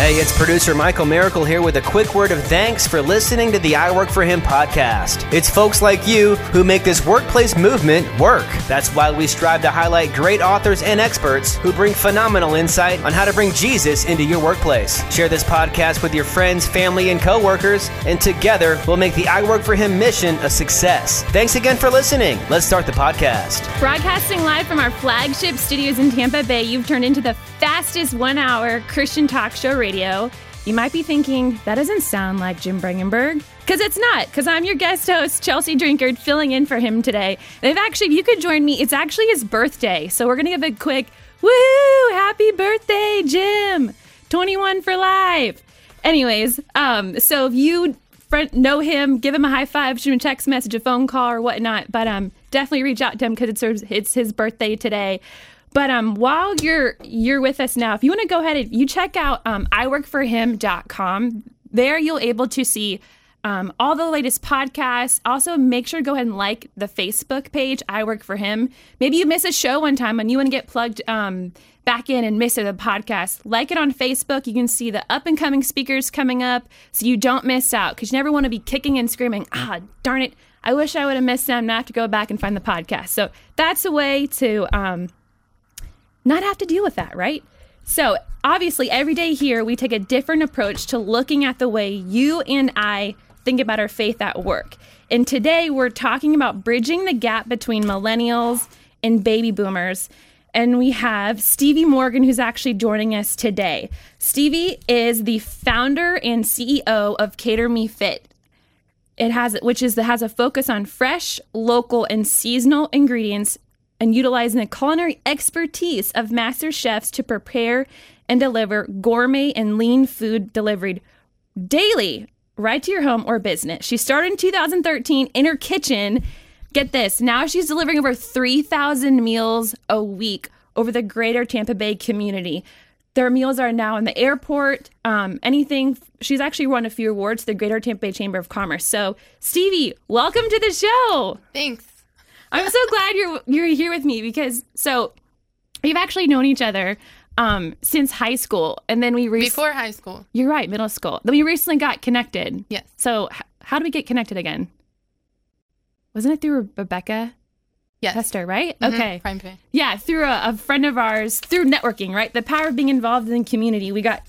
Hey, it's producer Michael Miracle here with a quick word of thanks for listening to the I Work for Him podcast. It's folks like you who make this workplace movement work. That's why we strive to highlight great authors and experts who bring phenomenal insight on how to bring Jesus into your workplace. Share this podcast with your friends, family, and coworkers, and together we'll make the I Work for Him mission a success. Thanks again for listening. Let's start the podcast. Broadcasting live from our flagship studios in Tampa Bay, you've turned into the fastest one hour Christian talk show radio you might be thinking, that doesn't sound like Jim Brangenberg. Because it's not, because I'm your guest host, Chelsea Drinkard, filling in for him today. They've actually, if you could join me, it's actually his birthday. So we're going to give a quick, woohoo, happy birthday, Jim! 21 for life. Anyways, um, so if you know him, give him a high five, shoot him a text message, a phone call, or whatnot. But um, definitely reach out to him because it's his birthday today. But um, while you're you're with us now, if you want to go ahead and you check out um, iworkforhim.com, there you'll able to see um, all the latest podcasts. Also, make sure to go ahead and like the Facebook page, I Work for Him. Maybe you miss a show one time and you want to get plugged um, back in and miss the podcast. Like it on Facebook. You can see the up and coming speakers coming up so you don't miss out because you never want to be kicking and screaming, ah, darn it. I wish I would have missed them. Now I have to go back and find the podcast. So that's a way to um, not have to deal with that, right? So, obviously, every day here, we take a different approach to looking at the way you and I think about our faith at work. And today, we're talking about bridging the gap between millennials and baby boomers. And we have Stevie Morgan, who's actually joining us today. Stevie is the founder and CEO of Cater Me Fit. It has, which is has a focus on fresh, local, and seasonal ingredients and utilizing the culinary expertise of master chefs to prepare and deliver gourmet and lean food delivered daily right to your home or business. She started in 2013 in her kitchen. Get this, now she's delivering over 3,000 meals a week over the greater Tampa Bay community. Their meals are now in the airport, um, anything. She's actually won a few awards, the Greater Tampa Bay Chamber of Commerce. So, Stevie, welcome to the show. Thanks. I'm so glad you're you're here with me because so we've actually known each other um, since high school, and then we re- before high school. You're right, middle school. Then we recently got connected. Yes. So h- how do we get connected again? Wasn't it through Rebecca? Yes. Tester, right? Mm-hmm. Okay. Prime pay. Yeah, through a, a friend of ours, through networking, right? The power of being involved in the community. We got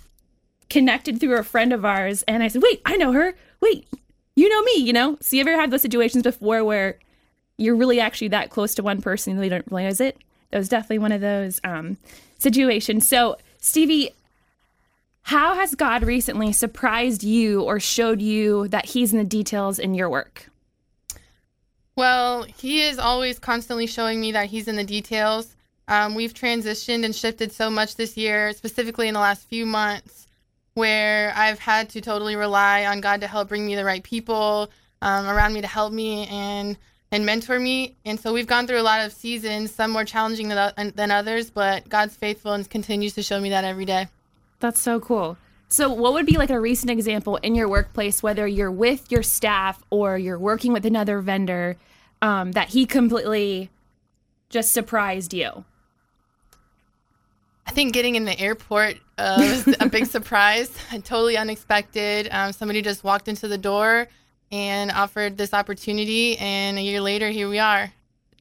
connected through a friend of ours, and I said, "Wait, I know her. Wait, you know me, you know." So you ever had those situations before where you're really actually that close to one person and they don't realize it. That was definitely one of those um, situations. So, Stevie, how has God recently surprised you or showed you that He's in the details in your work? Well, He is always constantly showing me that He's in the details. Um, we've transitioned and shifted so much this year, specifically in the last few months, where I've had to totally rely on God to help bring me the right people um, around me to help me. And and mentor me. And so we've gone through a lot of seasons, some more challenging than, than others, but God's faithful and continues to show me that every day. That's so cool. So, what would be like a recent example in your workplace, whether you're with your staff or you're working with another vendor, um, that he completely just surprised you? I think getting in the airport uh, was a big surprise, totally unexpected. Um, somebody just walked into the door and offered this opportunity. And a year later, here we are.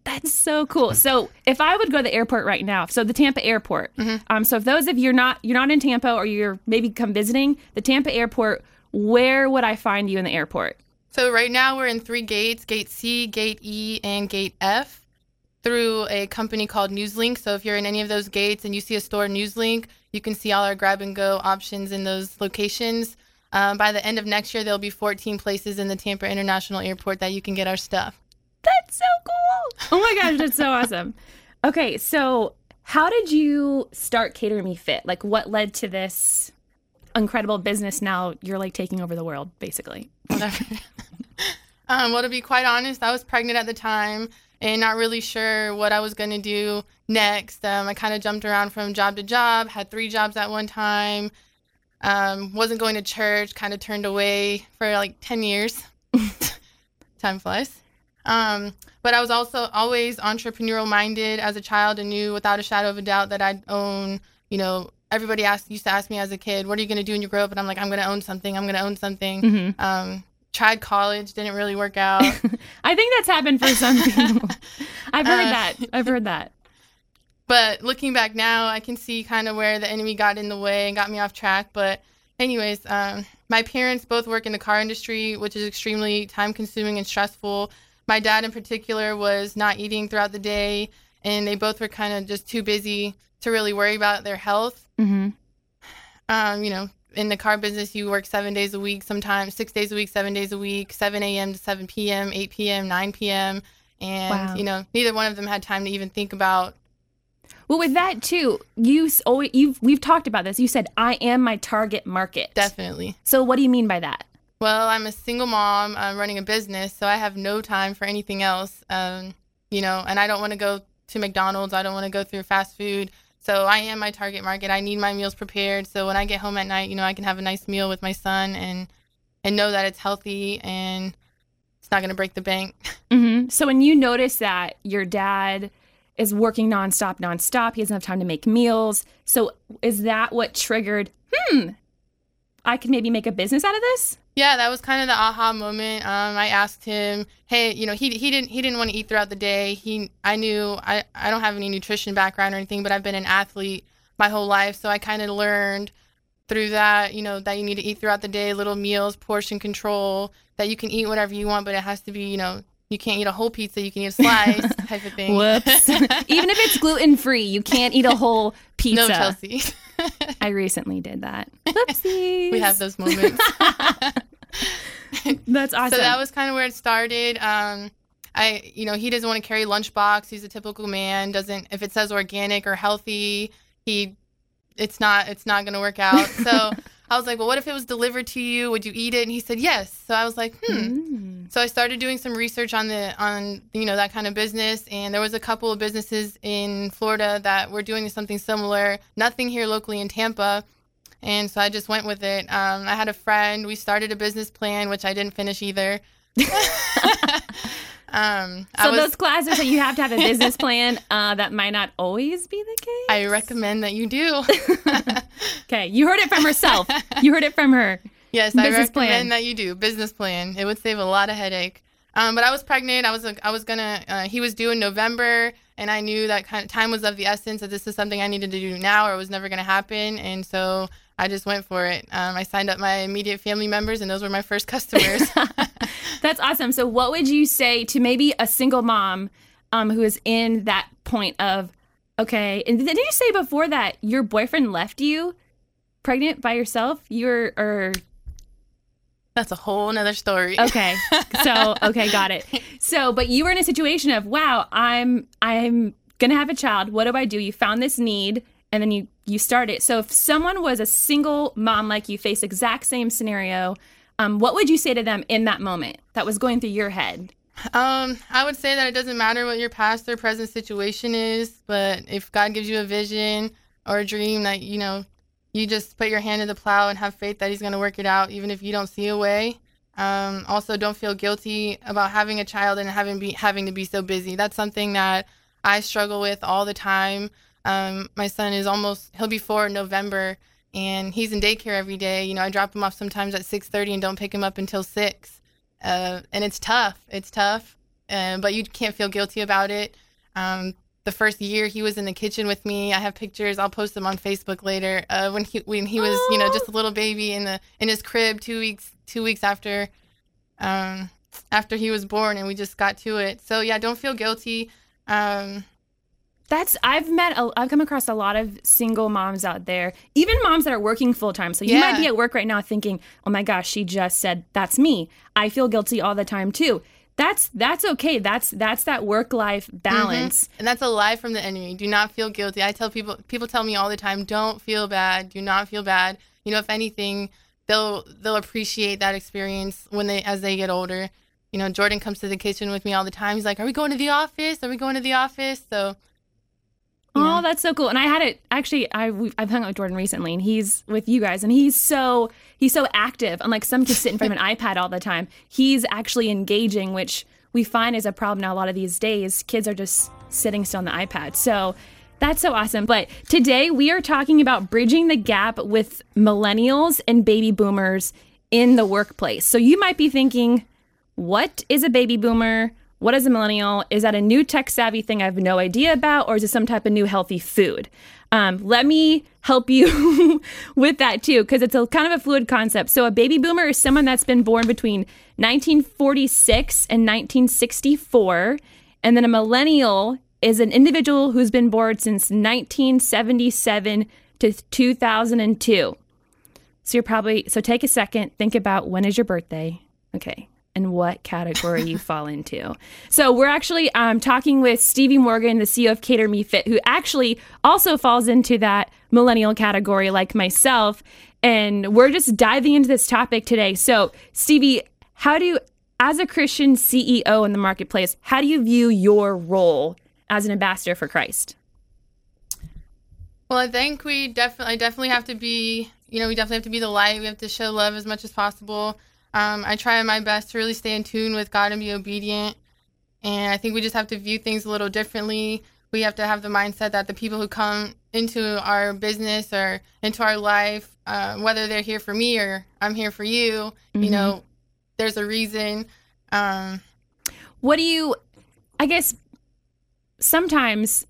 That's so cool. So if I would go to the airport right now, so the Tampa airport. Mm-hmm. Um, so if those of you are not you're not in Tampa or you're maybe come visiting the Tampa airport, where would I find you in the airport? So right now we're in three gates: Gate C, Gate E, and Gate F. Through a company called Newslink. So if you're in any of those gates and you see a store Newslink, you can see all our grab and go options in those locations. Um, by the end of next year, there'll be 14 places in the Tampa International Airport that you can get our stuff. That's so cool. Oh my gosh, that's so awesome. Okay, so how did you start Cater Me Fit? Like, what led to this incredible business now you're like taking over the world, basically? um, well, to be quite honest, I was pregnant at the time and not really sure what I was going to do next. Um, I kind of jumped around from job to job, had three jobs at one time um, wasn't going to church, kind of turned away for like 10 years. Time flies. Um, but I was also always entrepreneurial minded as a child and knew without a shadow of a doubt that I'd own, you know, everybody asked used to ask me as a kid, "What are you going to do when you grow up?" And I'm like, "I'm going to own something. I'm going to own something." Mm-hmm. Um, tried college, didn't really work out. I think that's happened for some people. I've heard uh, that. I've heard that. But looking back now, I can see kind of where the enemy got in the way and got me off track. But, anyways, um, my parents both work in the car industry, which is extremely time consuming and stressful. My dad, in particular, was not eating throughout the day, and they both were kind of just too busy to really worry about their health. Mm-hmm. Um, you know, in the car business, you work seven days a week, sometimes six days a week, seven days a week, 7 a.m. to 7 p.m., 8 p.m., 9 p.m. And, wow. you know, neither one of them had time to even think about well, with that too, you always you've we've talked about this. You said I am my target market. Definitely. So what do you mean by that? Well, I'm a single mom I'm running a business, so I have no time for anything else. Um, you know, and I don't want to go to McDonald's. I don't want to go through fast food. So I am my target market. I need my meals prepared. So when I get home at night, you know, I can have a nice meal with my son and and know that it's healthy and it's not going to break the bank. Mm-hmm. So when you notice that your dad is working nonstop, nonstop. He doesn't have time to make meals. So is that what triggered, hmm, I could maybe make a business out of this? Yeah, that was kind of the aha moment. Um, I asked him, hey, you know, he, he didn't he didn't want to eat throughout the day. He I knew I, I don't have any nutrition background or anything, but I've been an athlete my whole life, so I kind of learned through that, you know, that you need to eat throughout the day, little meals, portion control, that you can eat whatever you want, but it has to be, you know, you can't eat a whole pizza, you can eat a slice type of thing. Whoops. Even if it's gluten free, you can't eat a whole pizza. No, Chelsea. I recently did that. Whoopsies. We have those moments. That's awesome. So that was kind of where it started. Um, I, you know, he doesn't want to carry lunchbox. He's a typical man. Doesn't if it says organic or healthy, he, it's not, it's not going to work out. So I was like, well, what if it was delivered to you? Would you eat it? And he said yes. So I was like, hmm. Mm. So I started doing some research on the on you know that kind of business, and there was a couple of businesses in Florida that were doing something similar. Nothing here locally in Tampa. And so I just went with it. Um, I had a friend. We started a business plan, which I didn't finish either. Um, so was, those classes that you have to have a business plan, uh, that might not always be the case. I recommend that you do. okay, you heard it from herself. You heard it from her. Yes, business I recommend plan. that you do business plan. It would save a lot of headache. Um, but I was pregnant. I was I was gonna. Uh, he was due in November, and I knew that kind of time was of the essence. That this is something I needed to do now, or it was never gonna happen. And so I just went for it. Um, I signed up my immediate family members, and those were my first customers. That's awesome. So, what would you say to maybe a single mom um, who is in that point of, okay, and did you say before that your boyfriend left you pregnant by yourself? You're, or. That's a whole nother story. Okay. So, okay, got it. So, but you were in a situation of, wow, I'm, I'm going to have a child. What do I do? You found this need and then you you start it. So if someone was a single mom like you, face exact same scenario, um, what would you say to them in that moment that was going through your head? Um, I would say that it doesn't matter what your past or present situation is, but if God gives you a vision or a dream that you know, you just put your hand to the plow and have faith that He's going to work it out, even if you don't see a way. Um, also, don't feel guilty about having a child and having be having to be so busy. That's something that I struggle with all the time. Um, my son is almost he'll be four in November, and he's in daycare every day. You know, I drop him off sometimes at six thirty and don't pick him up until six, uh, and it's tough. It's tough, uh, but you can't feel guilty about it. Um, the first year he was in the kitchen with me. I have pictures. I'll post them on Facebook later. Uh, when he when he was you know just a little baby in the in his crib two weeks two weeks after um, after he was born, and we just got to it. So yeah, don't feel guilty. Um, that's I've met a, I've come across a lot of single moms out there, even moms that are working full time. So you yeah. might be at work right now thinking, "Oh my gosh, she just said that's me." I feel guilty all the time too. That's that's okay. That's that's that work life mm-hmm. balance. Mm-hmm. And that's a lie from the enemy. Do not feel guilty. I tell people people tell me all the time, "Don't feel bad. Do not feel bad." You know, if anything, they'll they'll appreciate that experience when they as they get older. You know, Jordan comes to the kitchen with me all the time. He's like, "Are we going to the office? Are we going to the office?" So Oh, that's so cool. And I had it actually. I I've hung out with Jordan recently, and he's with you guys, and he's so he's so active. Unlike some kids sit in front of an iPad all the time, he's actually engaging, which we find is a problem now. A lot of these days, kids are just sitting still on the iPad. So That's so awesome. But today we are talking about bridging the gap with millennials and baby boomers in the workplace. So you might be thinking, what is a baby boomer? What is a millennial? Is that a new tech savvy thing I have no idea about, or is it some type of new healthy food? Um, let me help you with that too, because it's a kind of a fluid concept. So, a baby boomer is someone that's been born between 1946 and 1964, and then a millennial is an individual who's been born since 1977 to 2002. So you're probably so take a second, think about when is your birthday? Okay. And what category you fall into. So we're actually um, talking with Stevie Morgan, the CEO of Cater Me Fit, who actually also falls into that millennial category like myself. And we're just diving into this topic today. So, Stevie, how do you, as a Christian CEO in the marketplace, how do you view your role as an ambassador for Christ? Well, I think we definitely, definitely have to be, you know, we definitely have to be the light. We have to show love as much as possible. Um, I try my best to really stay in tune with God and be obedient. And I think we just have to view things a little differently. We have to have the mindset that the people who come into our business or into our life, uh, whether they're here for me or I'm here for you, mm-hmm. you know, there's a reason. Um, what do you, I guess, sometimes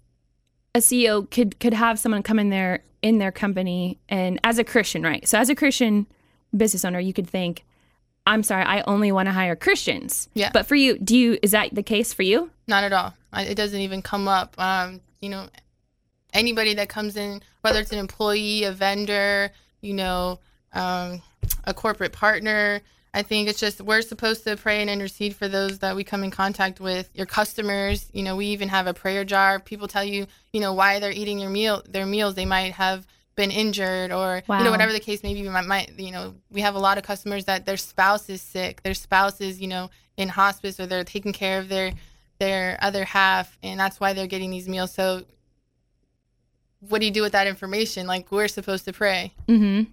a CEO could could have someone come in there in their company and as a Christian, right? So as a Christian business owner, you could think, I'm sorry, I only want to hire Christians. Yeah. But for you, do you is that the case for you? Not at all. It doesn't even come up. Um, you know, anybody that comes in, whether it's an employee, a vendor, you know, um, a corporate partner, I think it's just we're supposed to pray and intercede for those that we come in contact with. Your customers, you know, we even have a prayer jar. People tell you, you know, why they're eating your meal, their meals. They might have been injured or wow. you know whatever the case may be. Might, might you know we have a lot of customers that their spouse is sick, their spouse is you know in hospice or they're taking care of their their other half, and that's why they're getting these meals. So, what do you do with that information? Like we're supposed to pray. Mm-hmm.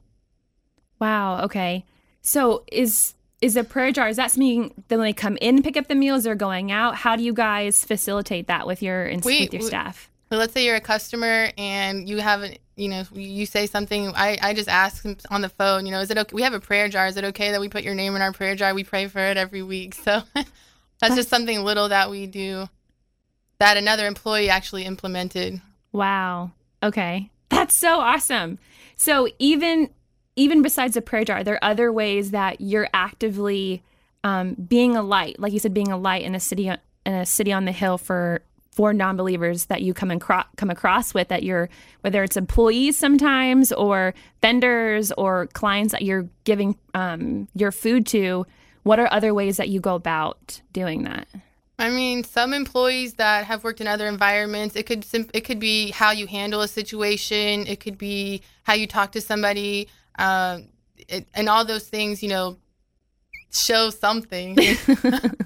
Wow. Okay. So is is a prayer jar is that something that when they come in pick up the meals or going out? How do you guys facilitate that with your we, with your we, staff? Well, let's say you're a customer and you haven't, you know, you say something. I, I just ask on the phone, you know, is it okay? We have a prayer jar. Is it okay that we put your name in our prayer jar? We pray for it every week. So that's just something little that we do that another employee actually implemented. Wow. Okay. That's so awesome. So even even besides the prayer jar, there are there other ways that you're actively um, being a light, like you said, being a light in a city in a city on the hill for for non-believers that you come and cro- come across with that you're whether it's employees sometimes or vendors or clients that you're giving um, your food to. What are other ways that you go about doing that? I mean, some employees that have worked in other environments, it could it could be how you handle a situation, it could be how you talk to somebody uh, it, and all those things, you know, show something.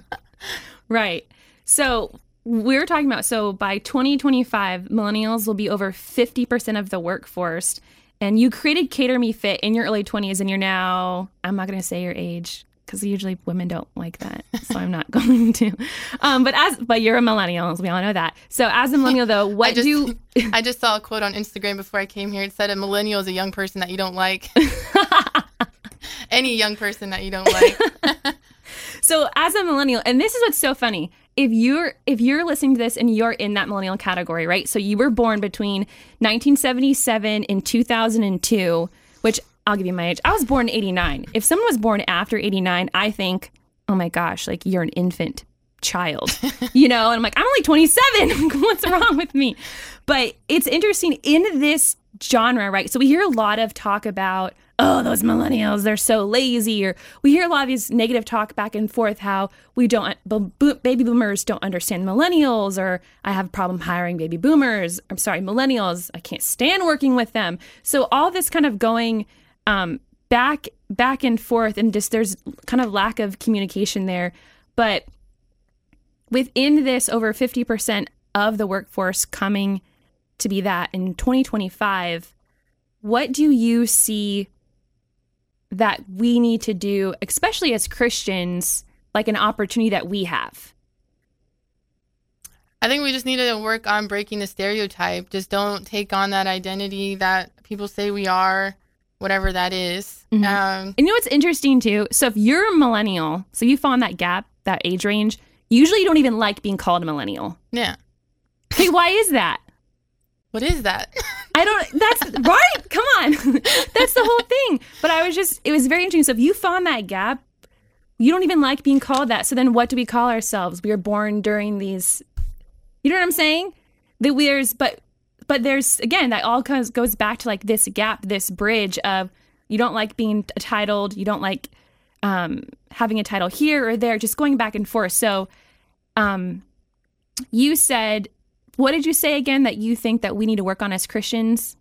right. So we are talking about so by 2025, millennials will be over 50% of the workforce. And you created Cater Me Fit in your early 20s, and you're now, I'm not going to say your age because usually women don't like that, so I'm not going to. Um, but as but you're a millennial, we all know that. So as a millennial, though, what I just, do? I just saw a quote on Instagram before I came here. It said a millennial is a young person that you don't like. Any young person that you don't like. so as a millennial, and this is what's so funny. If you're if you're listening to this and you're in that millennial category, right? So you were born between 1977 and 2002, which I'll give you my age. I was born in 89. If someone was born after 89, I think, oh my gosh, like you're an infant child, you know? And I'm like, I'm only 27. What's wrong with me? But it's interesting in this genre, right? So we hear a lot of talk about, oh, those millennials, they're so lazy. Or we hear a lot of these negative talk back and forth how we don't, baby boomers don't understand millennials, or I have a problem hiring baby boomers. I'm sorry, millennials, I can't stand working with them. So all this kind of going, um, back back and forth and just there's kind of lack of communication there but within this over 50% of the workforce coming to be that in 2025 what do you see that we need to do especially as christians like an opportunity that we have I think we just need to work on breaking the stereotype. Just don't take on that identity that people say we are, whatever that is. Mhm. Um, And you know what's interesting too? So if you're a millennial, so you fall in that gap, that age range, usually you don't even like being called a millennial. yeah. Okay, why is that? What is that? I don't. That's right. Come on, that's the whole thing. But I was just. It was very interesting. So if you found that gap, you don't even like being called that. So then, what do we call ourselves? We were born during these. You know what I'm saying? That there's, but, but there's again that all comes goes back to like this gap, this bridge of you don't like being titled, you don't like um, having a title here or there, just going back and forth. So, um, you said, what did you say again that you think that we need to work on as Christians?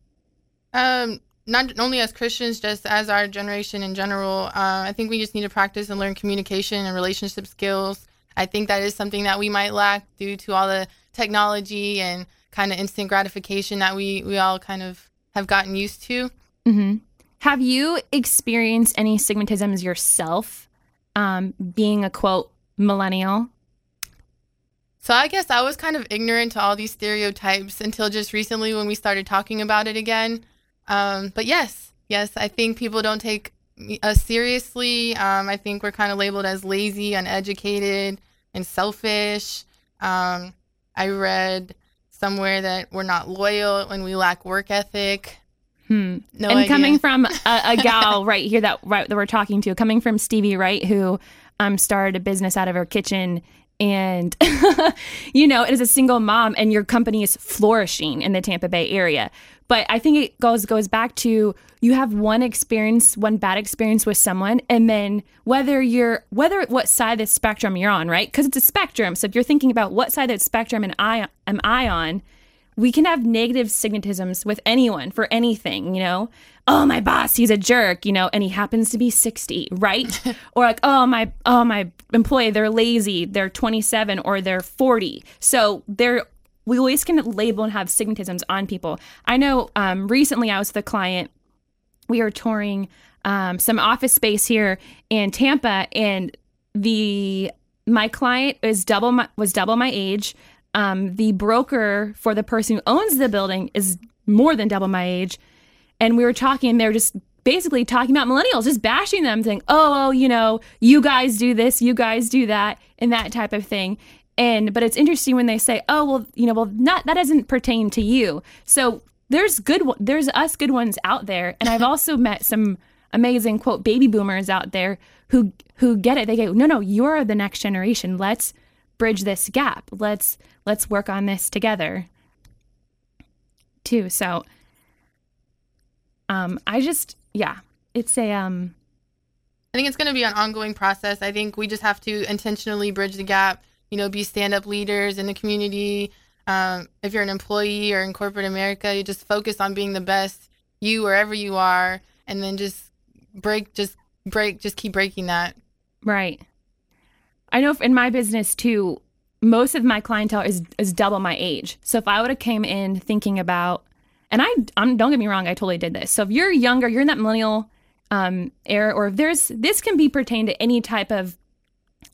Um, not only as Christians, just as our generation in general. Uh, I think we just need to practice and learn communication and relationship skills. I think that is something that we might lack due to all the technology and kind of instant gratification that we we all kind of have gotten used to. Mm-hmm. Have you experienced any stigmatisms yourself, um, being a quote millennial? So I guess I was kind of ignorant to all these stereotypes until just recently when we started talking about it again. Um, but yes, yes, I think people don't take us seriously. Um, I think we're kind of labeled as lazy, uneducated, and selfish. Um, I read somewhere that we're not loyal and we lack work ethic. Hmm. No and idea. coming from a, a gal right here that right that we're talking to, coming from Stevie Wright, who um started a business out of her kitchen, and you know, as a single mom, and your company is flourishing in the Tampa Bay area. But I think it goes goes back to you have one experience, one bad experience with someone, and then whether you're whether what side of the spectrum you're on, right? Because it's a spectrum. So if you're thinking about what side of the spectrum am I am I on, we can have negative stigmatisms with anyone for anything, you know? Oh, my boss, he's a jerk, you know, and he happens to be 60, right? or like, oh, my oh, my employee, they're lazy, they're 27 or they're 40. So they're we always can label and have stigmatisms on people. I know um, recently I was with a client we were touring um, some office space here in Tampa, and the my client is double my, was double my age. Um, the broker for the person who owns the building is more than double my age, and we were talking. and They're just basically talking about millennials, just bashing them, saying, "Oh, oh, you know, you guys do this, you guys do that, and that type of thing." And but it's interesting when they say, "Oh, well, you know, well, not that doesn't pertain to you." So there's good, there's us good ones out there, and I've also met some amazing quote baby boomers out there who who get it. They go, "No, no, you're the next generation. Let's bridge this gap. Let's let's work on this together." Too. So, um, I just yeah, it's a um. I think it's going to be an ongoing process. I think we just have to intentionally bridge the gap, you know, be stand up leaders in the community. Um, if you're an employee or in corporate America, you just focus on being the best you wherever you are, and then just break, just break, just keep breaking that. Right. I know in my business too, most of my clientele is is double my age. So if I would have came in thinking about, and I um, don't get me wrong, I totally did this. So if you're younger, you're in that millennial um, era, or if there's this can be pertained to any type of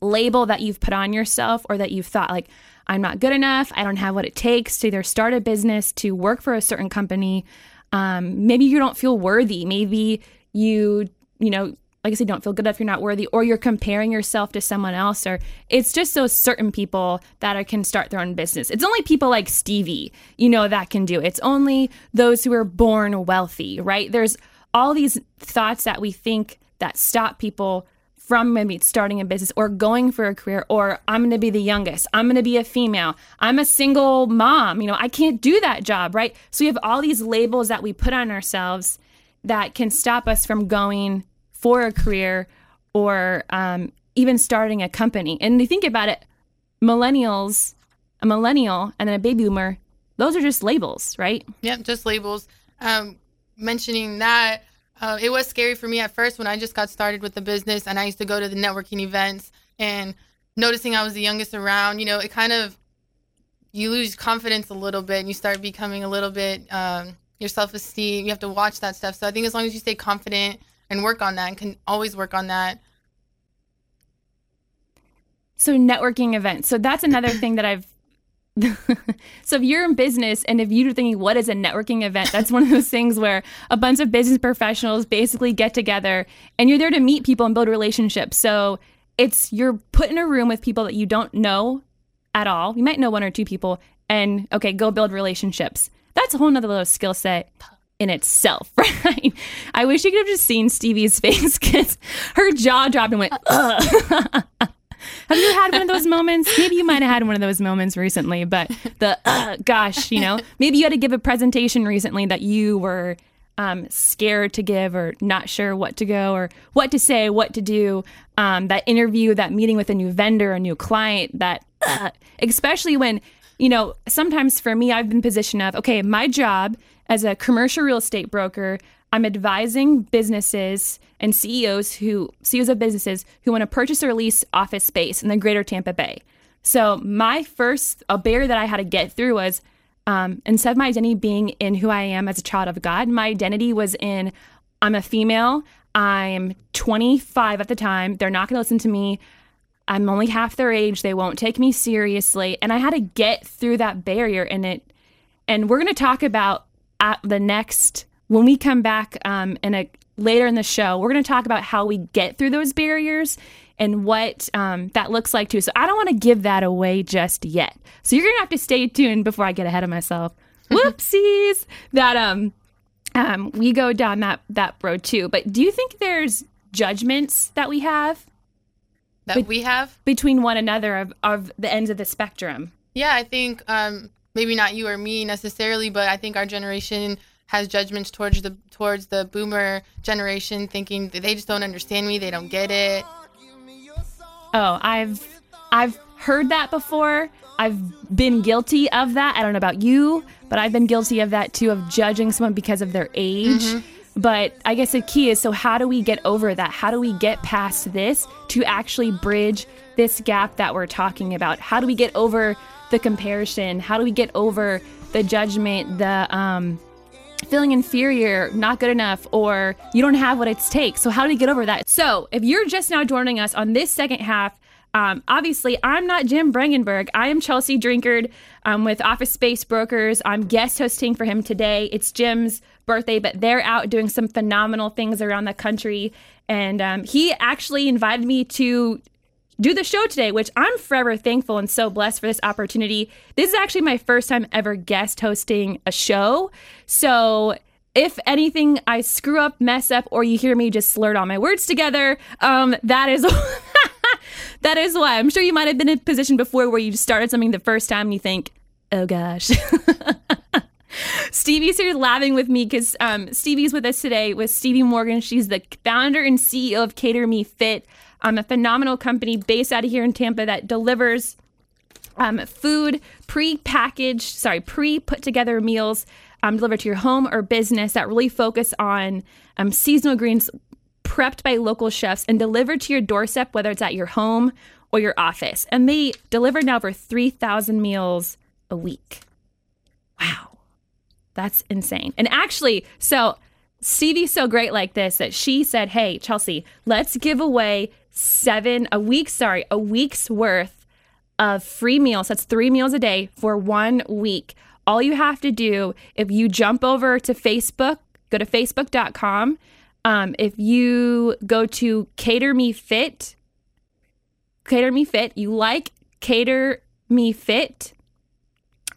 label that you've put on yourself or that you've thought like I'm not good enough, I don't have what it takes to either start a business, to work for a certain company. Um, maybe you don't feel worthy. Maybe you, you know, like I said, don't feel good enough, you're not worthy, or you're comparing yourself to someone else, or it's just those certain people that are, can start their own business. It's only people like Stevie, you know, that can do it. It's only those who are born wealthy, right? There's all these thoughts that we think that stop people from maybe starting a business or going for a career or I'm going to be the youngest. I'm going to be a female. I'm a single mom. You know, I can't do that job, right? So we have all these labels that we put on ourselves that can stop us from going for a career or um, even starting a company. And you think about it, millennials, a millennial and then a baby boomer, those are just labels, right? Yep, just labels. Um, mentioning that, uh, it was scary for me at first when I just got started with the business and I used to go to the networking events and noticing I was the youngest around, you know, it kind of, you lose confidence a little bit and you start becoming a little bit, um, your self esteem. You have to watch that stuff. So I think as long as you stay confident and work on that and can always work on that. So networking events. So that's another thing that I've so if you're in business and if you're thinking what is a networking event? That's one of those things where a bunch of business professionals basically get together and you're there to meet people and build relationships. So it's you're put in a room with people that you don't know at all. You might know one or two people and okay go build relationships. That's a whole nother little skill set in itself, right? I wish you could have just seen Stevie's face because her jaw dropped and went, Ugh. Have you had one of those moments? Maybe you might have had one of those moments recently, but the uh, gosh, you know, maybe you had to give a presentation recently that you were um, scared to give or not sure what to go or what to say, what to do. Um, that interview, that meeting with a new vendor, a new client, that uh, especially when, you know, sometimes for me, I've been positioned of, okay, my job as a commercial real estate broker, I'm advising businesses and CEOs who CEOs of businesses who want to purchase or lease office space in the greater Tampa Bay. So my first a barrier that I had to get through was um, instead of my identity being in who I am as a child of God, my identity was in I'm a female. I'm 25 at the time. They're not going to listen to me. I'm only half their age. They won't take me seriously. And I had to get through that barrier. And it, and we're going to talk about at the next when we come back um, in a later in the show, we're going to talk about how we get through those barriers and what um, that looks like too. So I don't want to give that away just yet. So you're going to have to stay tuned before I get ahead of myself. Whoopsies! that um, um, we go down that that road too. But do you think there's judgments that we have that be- we have between one another of, of the ends of the spectrum? Yeah, I think um, maybe not you or me necessarily, but I think our generation has judgments towards the towards the boomer generation, thinking that they just don't understand me, they don't get it. Oh, I've I've heard that before. I've been guilty of that. I don't know about you, but I've been guilty of that too, of judging someone because of their age. Mm-hmm. But I guess the key is so how do we get over that? How do we get past this to actually bridge this gap that we're talking about? How do we get over the comparison? How do we get over the judgment, the um, feeling inferior, not good enough, or you don't have what it takes. So, how do we get over that? So, if you're just now joining us on this second half, um, obviously, I'm not Jim Brangenberg. I am Chelsea Drinkard um, with Office Space Brokers. I'm guest hosting for him today. It's Jim's birthday, but they're out doing some phenomenal things around the country. And um, he actually invited me to do the show today, which I'm forever thankful and so blessed for this opportunity. This is actually my first time ever guest hosting a show. So if anything I screw up, mess up, or you hear me just slurred all my words together, um, that is that is why. I'm sure you might have been in a position before where you started something the first time and you think, oh gosh. Stevie's here laughing with me because um, Stevie's with us today with Stevie Morgan. She's the founder and CEO of Cater Me Fit um, a phenomenal company based out of here in Tampa that delivers um, food pre-packaged, sorry, pre-put together meals um, delivered to your home or business that really focus on um, seasonal greens prepped by local chefs and delivered to your doorstep, whether it's at your home or your office. And they deliver now over 3,000 meals a week. Wow. That's insane. And actually, so Stevie's so great like this that she said, Hey, Chelsea, let's give away seven, a week, sorry, a week's worth of free meals. That's three meals a day for one week. All you have to do, if you jump over to Facebook, go to facebook.com. Um, if you go to Cater Me Fit, Cater Me Fit, you like Cater Me Fit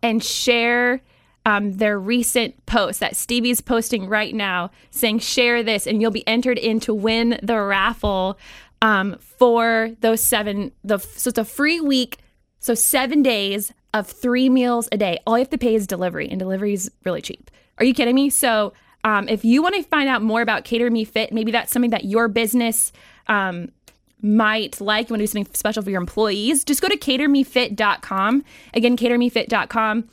and share um, their recent post that Stevie's posting right now saying, share this, and you'll be entered in to win the raffle um, for those seven. The so it's a free week, so seven days of three meals a day. All you have to pay is delivery, and delivery is really cheap. Are you kidding me? So um, if you want to find out more about Cater Me Fit, maybe that's something that your business um, might like. You want to do something special for your employees? Just go to catermefit.com. Again, catermefit.com.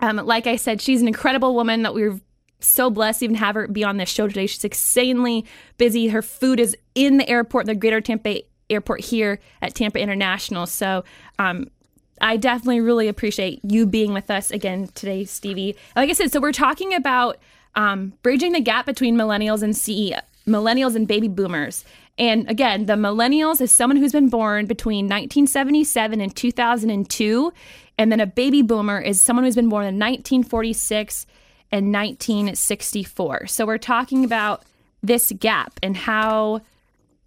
Um, like I said, she's an incredible woman that we're so blessed to even have her be on this show today. She's insanely busy. Her food is in the airport, the Greater Tampa Airport here at Tampa International. So, um, I definitely really appreciate you being with us again today, Stevie. Like I said, so we're talking about um, bridging the gap between millennials and CE, millennials and baby boomers. And again, the millennials is someone who's been born between 1977 and 2002 And then a baby boomer is someone who's been born in 1946 and 1964. So we're talking about this gap and how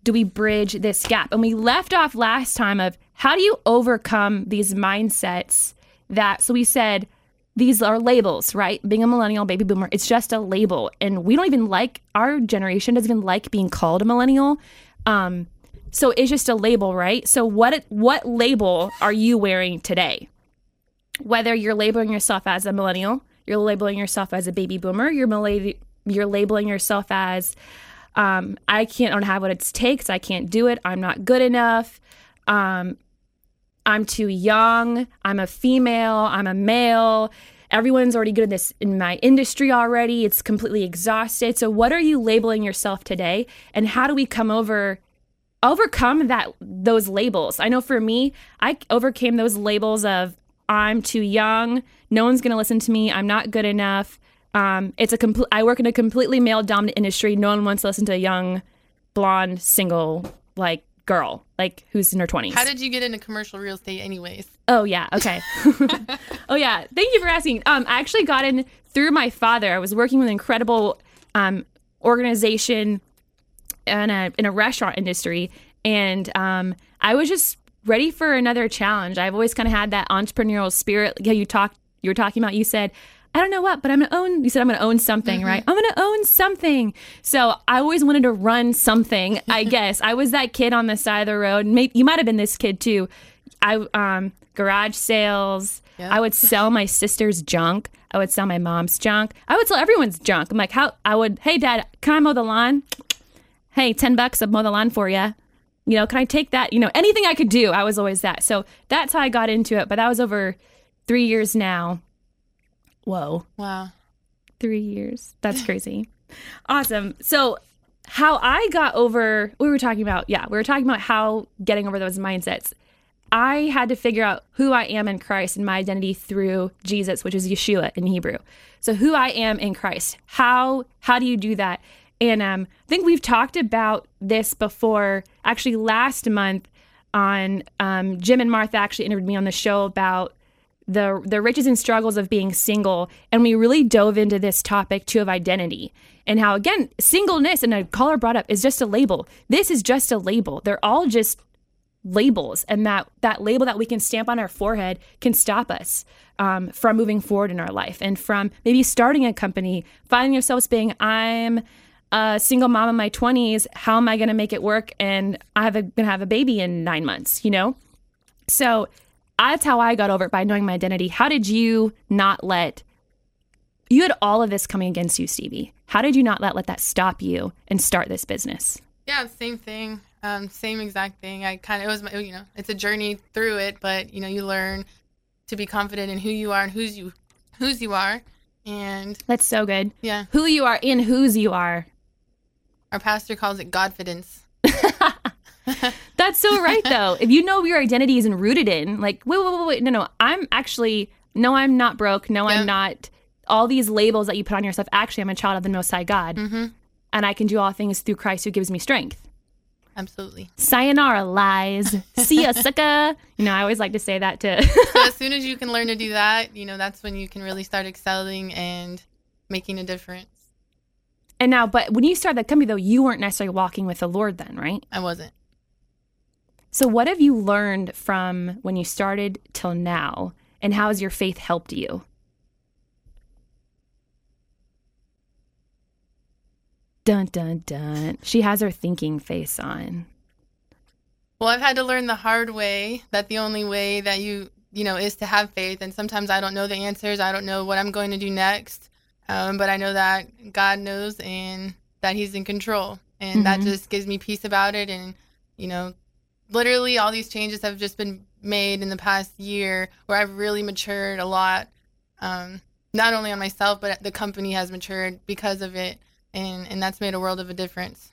do we bridge this gap? And we left off last time of how do you overcome these mindsets that, so we said, these are labels, right? Being a millennial, baby boomer, it's just a label. And we don't even like, our generation doesn't even like being called a millennial. Um, so it's just a label, right? So what what label are you wearing today? Whether you're labeling yourself as a millennial, you're labeling yourself as a baby boomer, you're mal- you're labeling yourself as um, I can't I don't have what it takes, I can't do it, I'm not good enough. Um, I'm too young, I'm a female, I'm a male. Everyone's already good at this in my industry already. It's completely exhausted. So what are you labeling yourself today? And how do we come over overcome that those labels. I know for me, I overcame those labels of I'm too young, no one's going to listen to me, I'm not good enough. Um, it's a complete. I work in a completely male dominant industry. No one wants to listen to a young, blonde, single like girl like who's in her 20s. How did you get into commercial real estate anyways? Oh yeah, okay. oh yeah, thank you for asking. Um, I actually got in through my father. I was working with an incredible um, organization in a in a restaurant industry, and um, I was just ready for another challenge. I've always kind of had that entrepreneurial spirit. Yeah, you talked, you were talking about. You said, I don't know what, but I'm gonna own. You said I'm gonna own something, mm-hmm. right? I'm gonna own something. So I always wanted to run something. I guess I was that kid on the side of the road. Maybe you might have been this kid too. I um garage sales. Yep. I would sell my sister's junk. I would sell my mom's junk. I would sell everyone's junk. I'm like, how? I would, hey, dad, can I mow the lawn? hey, 10 bucks, I'll mow the lawn for you. You know, can I take that? You know, anything I could do, I was always that. So that's how I got into it. But that was over three years now. Whoa. Wow. Three years. That's crazy. awesome. So, how I got over, we were talking about, yeah, we were talking about how getting over those mindsets. I had to figure out who I am in Christ and my identity through Jesus, which is Yeshua in Hebrew. So who I am in Christ. How how do you do that? And um, I think we've talked about this before. Actually, last month on um, Jim and Martha actually interviewed me on the show about the the riches and struggles of being single, and we really dove into this topic too of identity and how again singleness and a caller brought up is just a label. This is just a label. They're all just labels, and that that label that we can stamp on our forehead can stop us um, from moving forward in our life and from maybe starting a company, finding yourselves being I'm a single mom in my 20s how am i going to make it work? And i have going to have a baby in nine months you know? So that's how i got over it by knowing my identity. How did you not let you had all of this coming against you stevie. How did you not let let that stop you and start this business? Yeah same thing um, same exact thing. I kind of it was my, you know it's a journey through it but you know you learn to be confident in who you are and who's you whose you are and that's so good. Yeah. Who you are and whose you are our pastor calls it Godfidence. That's so right, though. if you know your identity isn't rooted in, like, wait, wait, wait, wait, no, no, I'm actually, no, I'm not broke. No, I'm not. All these labels that you put on yourself. Actually, I'm a child of the Most High God, mm-hmm. and I can do all things through Christ who gives me strength. Absolutely. Sayonara, lies. See ya, sucker. You know, I always like to say that to. so as soon as you can learn to do that, you know, that's when you can really start excelling and making a difference. And now, but when you started that company, though, you weren't necessarily walking with the Lord then, right? I wasn't. So, what have you learned from when you started till now? And how has your faith helped you? Dun, dun, dun. She has her thinking face on. Well, I've had to learn the hard way that the only way that you, you know, is to have faith. And sometimes I don't know the answers. I don't know what I'm going to do next. Um, but I know that God knows and that He's in control. And mm-hmm. that just gives me peace about it. And, you know, literally all these changes have just been made in the past year where I've really matured a lot. Um, not only on myself, but the company has matured because of it. And, and that's made a world of a difference.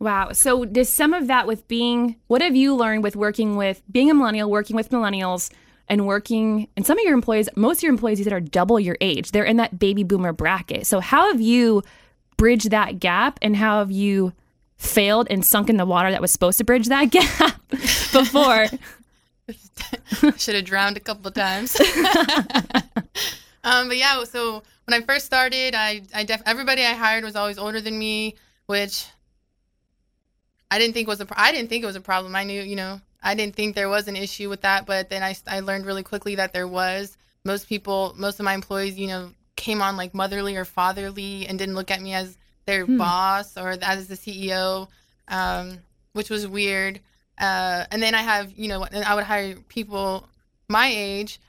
Wow. So, does some of that with being, what have you learned with working with being a millennial, working with millennials? And working and some of your employees most of your employees you said are double your age they're in that baby boomer bracket so how have you bridged that gap and how have you failed and sunk in the water that was supposed to bridge that gap before Should have drowned a couple of times. um, but yeah, so when I first started, I, I def- everybody I hired was always older than me, which I didn't think was a pro- I didn't think it was a problem. I knew, you know, I didn't think there was an issue with that, but then I, I learned really quickly that there was. Most people, most of my employees, you know, came on like motherly or fatherly and didn't look at me as their hmm. boss or as the CEO, um, which was weird. Uh, and then I have, you know, I would hire people my age,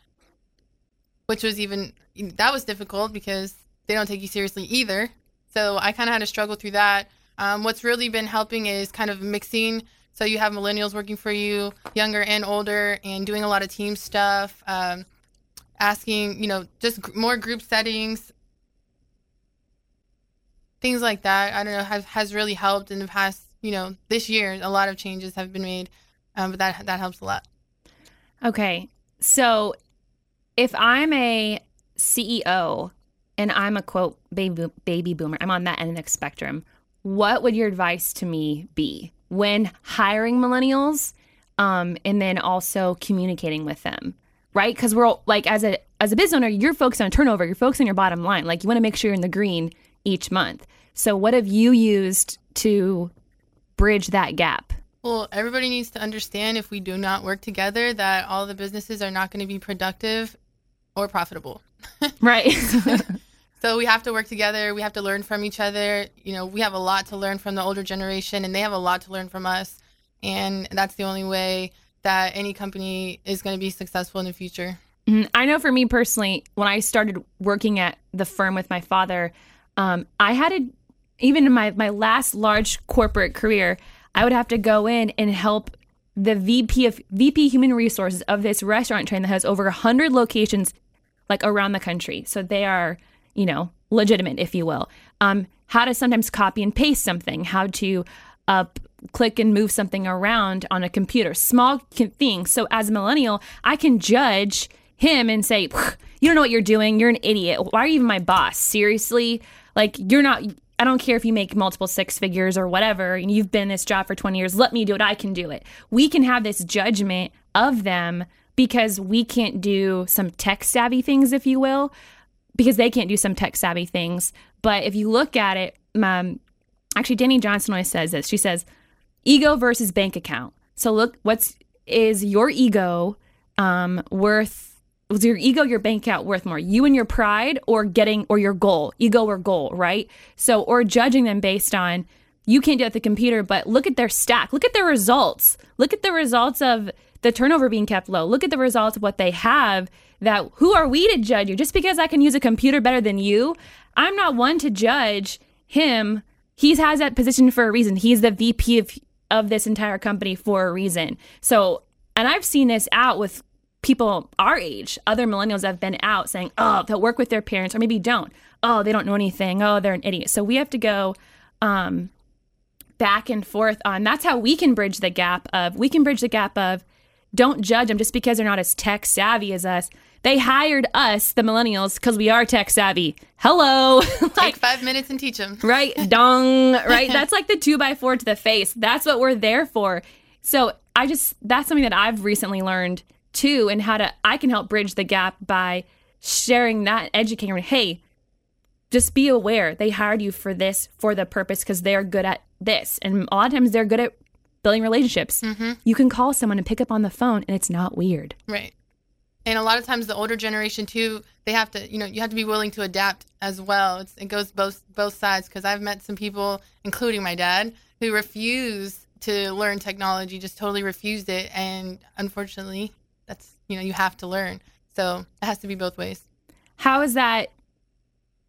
which was even that was difficult because they don't take you seriously either. So I kind of had to struggle through that. Um, what's really been helping is kind of mixing. So you have millennials working for you, younger and older, and doing a lot of team stuff, um, asking, you know, just more group settings, things like that. I don't know, have, has really helped in the past, you know, this year. A lot of changes have been made, um, but that that helps a lot. Okay, so if I'm a CEO and I'm a quote baby baby boomer, I'm on that end of the spectrum what would your advice to me be when hiring millennials um, and then also communicating with them right? Because we're all, like as a as a business owner you're focused on turnover you're focused on your bottom line. Like you want to make sure you're in the green each month. So what have you used to bridge that gap? Well everybody needs to understand if we do not work together that all the businesses are not going to be productive or profitable. Right So we have to work together. We have to learn from each other. You know, we have a lot to learn from the older generation, and they have a lot to learn from us. And that's the only way that any company is going to be successful in the future. Mm-hmm. I know for me personally, when I started working at the firm with my father, um, I had to, even in my, my last large corporate career, I would have to go in and help the VP of VP Human Resources of this restaurant chain that has over 100 locations like around the country. So they are you know, legitimate, if you will. Um, how to sometimes copy and paste something, how to uh, click and move something around on a computer, small things. So as a millennial, I can judge him and say, you don't know what you're doing. You're an idiot. Why are you even my boss? Seriously? Like, you're not. I don't care if you make multiple six figures or whatever, and you've been this job for 20 years. Let me do it. I can do it. We can have this judgment of them because we can't do some tech savvy things, if you will because they can't do some tech savvy things. But if you look at it, um, actually, Dani Johnson always says this. She says, ego versus bank account. So look, what's is your ego um, worth? Was your ego your bank account worth more? You and your pride, or getting, or your goal, ego or goal, right? So, or judging them based on you can't do it at the computer, but look at their stack, look at their results, look at the results of the turnover being kept low, look at the results of what they have that who are we to judge you? Just because I can use a computer better than you, I'm not one to judge him. He has that position for a reason. He's the VP of of this entire company for a reason. So, and I've seen this out with people our age, other millennials have been out saying, "Oh, they'll work with their parents or maybe don't. Oh, they don't know anything. Oh, they're an idiot." So we have to go um back and forth on that's how we can bridge the gap of we can bridge the gap of don't judge them just because they're not as tech savvy as us they hired us, the millennials, because we are tech savvy. Hello. like, Take five minutes and teach them. Right. Dong. Right. that's like the two by four to the face. That's what we're there for. So I just, that's something that I've recently learned too, and how to, I can help bridge the gap by sharing that, educating. Hey, just be aware they hired you for this, for the purpose, because they're good at this. And a lot of times they're good at building relationships. Mm-hmm. You can call someone and pick up on the phone, and it's not weird. Right and a lot of times the older generation too they have to you know you have to be willing to adapt as well it's, it goes both both sides because i've met some people including my dad who refused to learn technology just totally refused it and unfortunately that's you know you have to learn so it has to be both ways how is that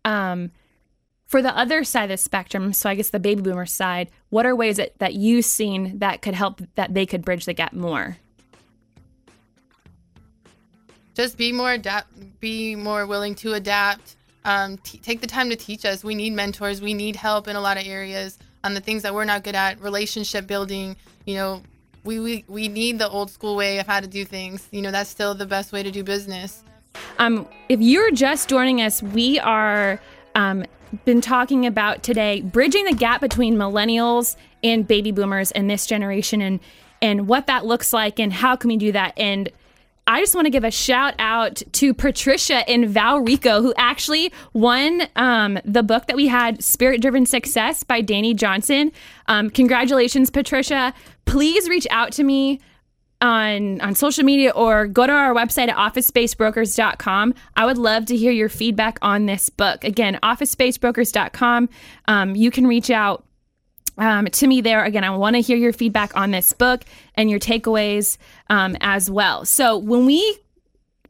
um for the other side of the spectrum so i guess the baby boomer side what are ways that, that you've seen that could help that they could bridge the gap more just be more adapt, be more willing to adapt. Um, t- take the time to teach us. We need mentors. We need help in a lot of areas on the things that we're not good at. Relationship building. You know, we, we we need the old school way of how to do things. You know, that's still the best way to do business. Um, if you're just joining us, we are um, been talking about today bridging the gap between millennials and baby boomers in this generation and and what that looks like and how can we do that. And I just want to give a shout out to Patricia in Valrico, who actually won um, the book that we had, Spirit Driven Success by Dani Johnson. Um, congratulations, Patricia. Please reach out to me on on social media or go to our website at officespacebrokers.com. I would love to hear your feedback on this book. Again, officespacebrokers.com. Um, you can reach out um, to me there. Again, I want to hear your feedback on this book and your takeaways um, as well. So when we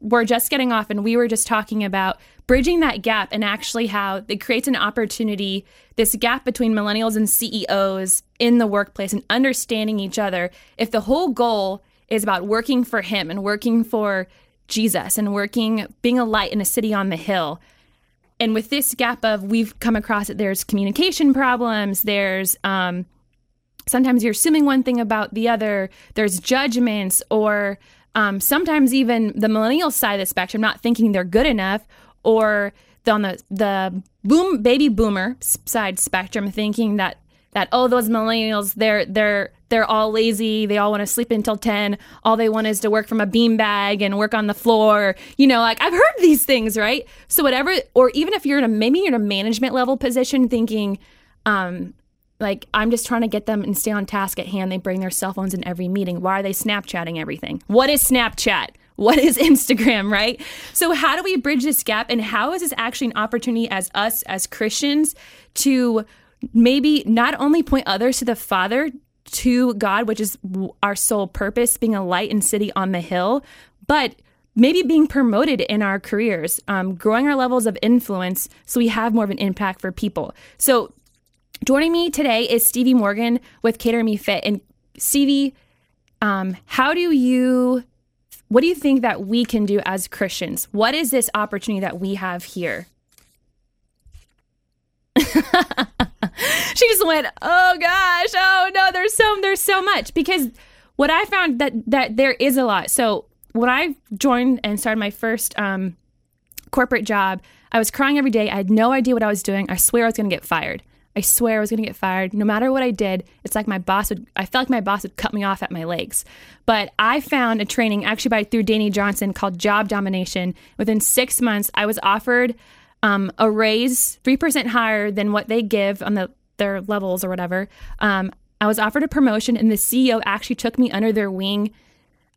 were just getting off and we were just talking about bridging that gap and actually how it creates an opportunity, this gap between millennials and CEOs in the workplace and understanding each other. If the whole goal is about working for Him and working for Jesus and working, being a light in a city on the hill, and with this gap of we've come across it there's communication problems there's um, sometimes you're assuming one thing about the other there's judgments or um, sometimes even the millennial side of the spectrum not thinking they're good enough or on the the boom baby boomer side spectrum thinking that that oh those millennials they're they're they're all lazy. They all want to sleep until 10 all they want is to work from a beanbag and work on the floor. You know like i've heard these things right? So whatever or even if you're in a maybe you're in a management level position thinking um like i'm just trying to get them and stay on task at hand. They bring their cell phones in every meeting. Why are they snapchatting everything? What is snapchat? What is Instagram, right? So, how do we bridge this gap? And how is this actually an opportunity as us, as Christians, to maybe not only point others to the Father, to God, which is our sole purpose, being a light and city on the hill, but maybe being promoted in our careers, um, growing our levels of influence so we have more of an impact for people. So, joining me today is Stevie Morgan with Cater Me Fit. And Stevie, um, how do you, what do you think that we can do as Christians? What is this opportunity that we have here? she just went, "Oh gosh, oh no, there's so there's so much." Because what I found that that there is a lot. So when I joined and started my first um, corporate job, I was crying every day. I had no idea what I was doing. I swear I was going to get fired. I swear I was going to get fired. No matter what I did, it's like my boss would, I felt like my boss would cut me off at my legs. But I found a training actually by through Dani Johnson called Job Domination. Within six months, I was offered um, a raise 3% higher than what they give on the their levels or whatever. Um, I was offered a promotion, and the CEO actually took me under their wing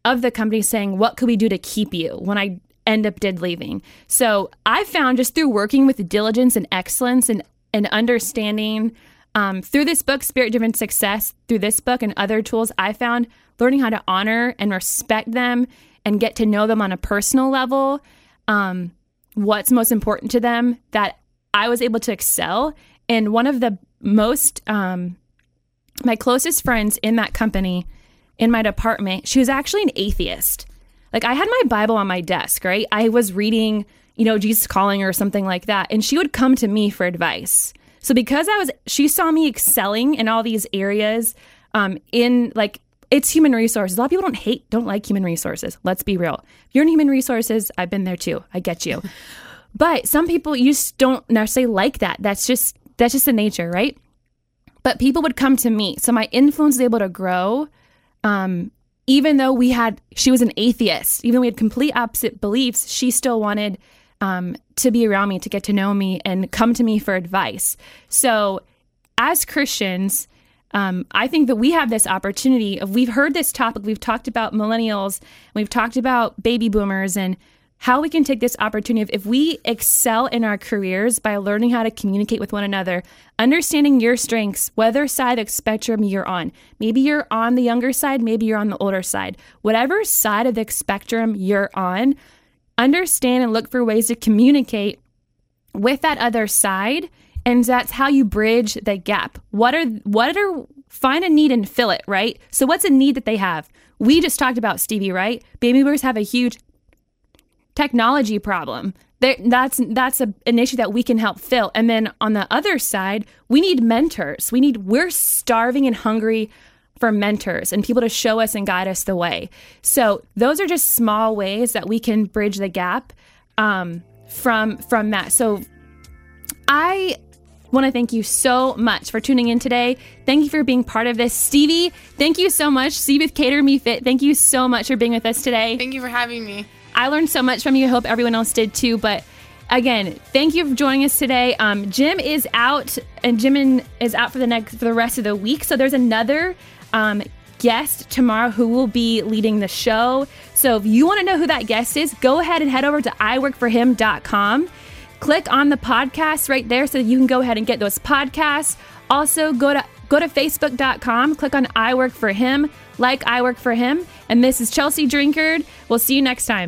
of the company saying, What could we do to keep you when I end up did leaving? So I found just through working with diligence and excellence and, and understanding um, through this book, Spirit Driven Success, through this book and other tools, I found learning how to honor and respect them and get to know them on a personal level. Um, what's most important to them that I was able to excel. And one of the most, um, my closest friends in that company, in my department, she was actually an atheist. Like I had my Bible on my desk, right? I was reading, you know, Jesus Calling or something like that. And she would come to me for advice. So because I was, she saw me excelling in all these areas, um, in like it's human resources. A lot of people don't hate, don't like human resources. Let's be real. If you're in human resources, I've been there too. I get you. but some people you just don't necessarily like that. That's just that's just the nature, right? But people would come to me, so my influence was able to grow. Um, even though we had, she was an atheist. Even though we had complete opposite beliefs, she still wanted um, to be around me, to get to know me, and come to me for advice. So, as Christians, um, I think that we have this opportunity of we've heard this topic, we've talked about millennials, we've talked about baby boomers, and how we can take this opportunity of if we excel in our careers by learning how to communicate with one another, understanding your strengths, whether side of spectrum you're on. Maybe you're on the younger side, maybe you're on the older side. Whatever side of the spectrum you're on, understand and look for ways to communicate with that other side and that's how you bridge the gap what are what are find a need and fill it right so what's a need that they have we just talked about stevie right baby boomers have a huge technology problem. That's that's a, an issue that we can help fill and then on the other side we need mentors we need we're starving and hungry for mentors and people to show us and guide us the way so those are just small ways that we can bridge the gap um, from from that so I want to thank you so much for tuning in today. Thank you for being part of this. Stevie, thank you so much. Stevie with Cater Me Fit, thank you so much for being with us today. Thank you for having me. I learned so much from you. I hope everyone else did too. But again, thank you for joining us today. Um, Jim is out, and Jim is out for the next for the rest of the week. So there's another um, guest tomorrow who will be leading the show. So if you want to know who that guest is, go ahead and head over to iworkforhim.com. Click on the podcast right there so you can go ahead and get those podcasts. Also, go to go to facebook.com, click on I Work for Him, like I Work for Him. And this is Chelsea Drinkard. We'll see you next time.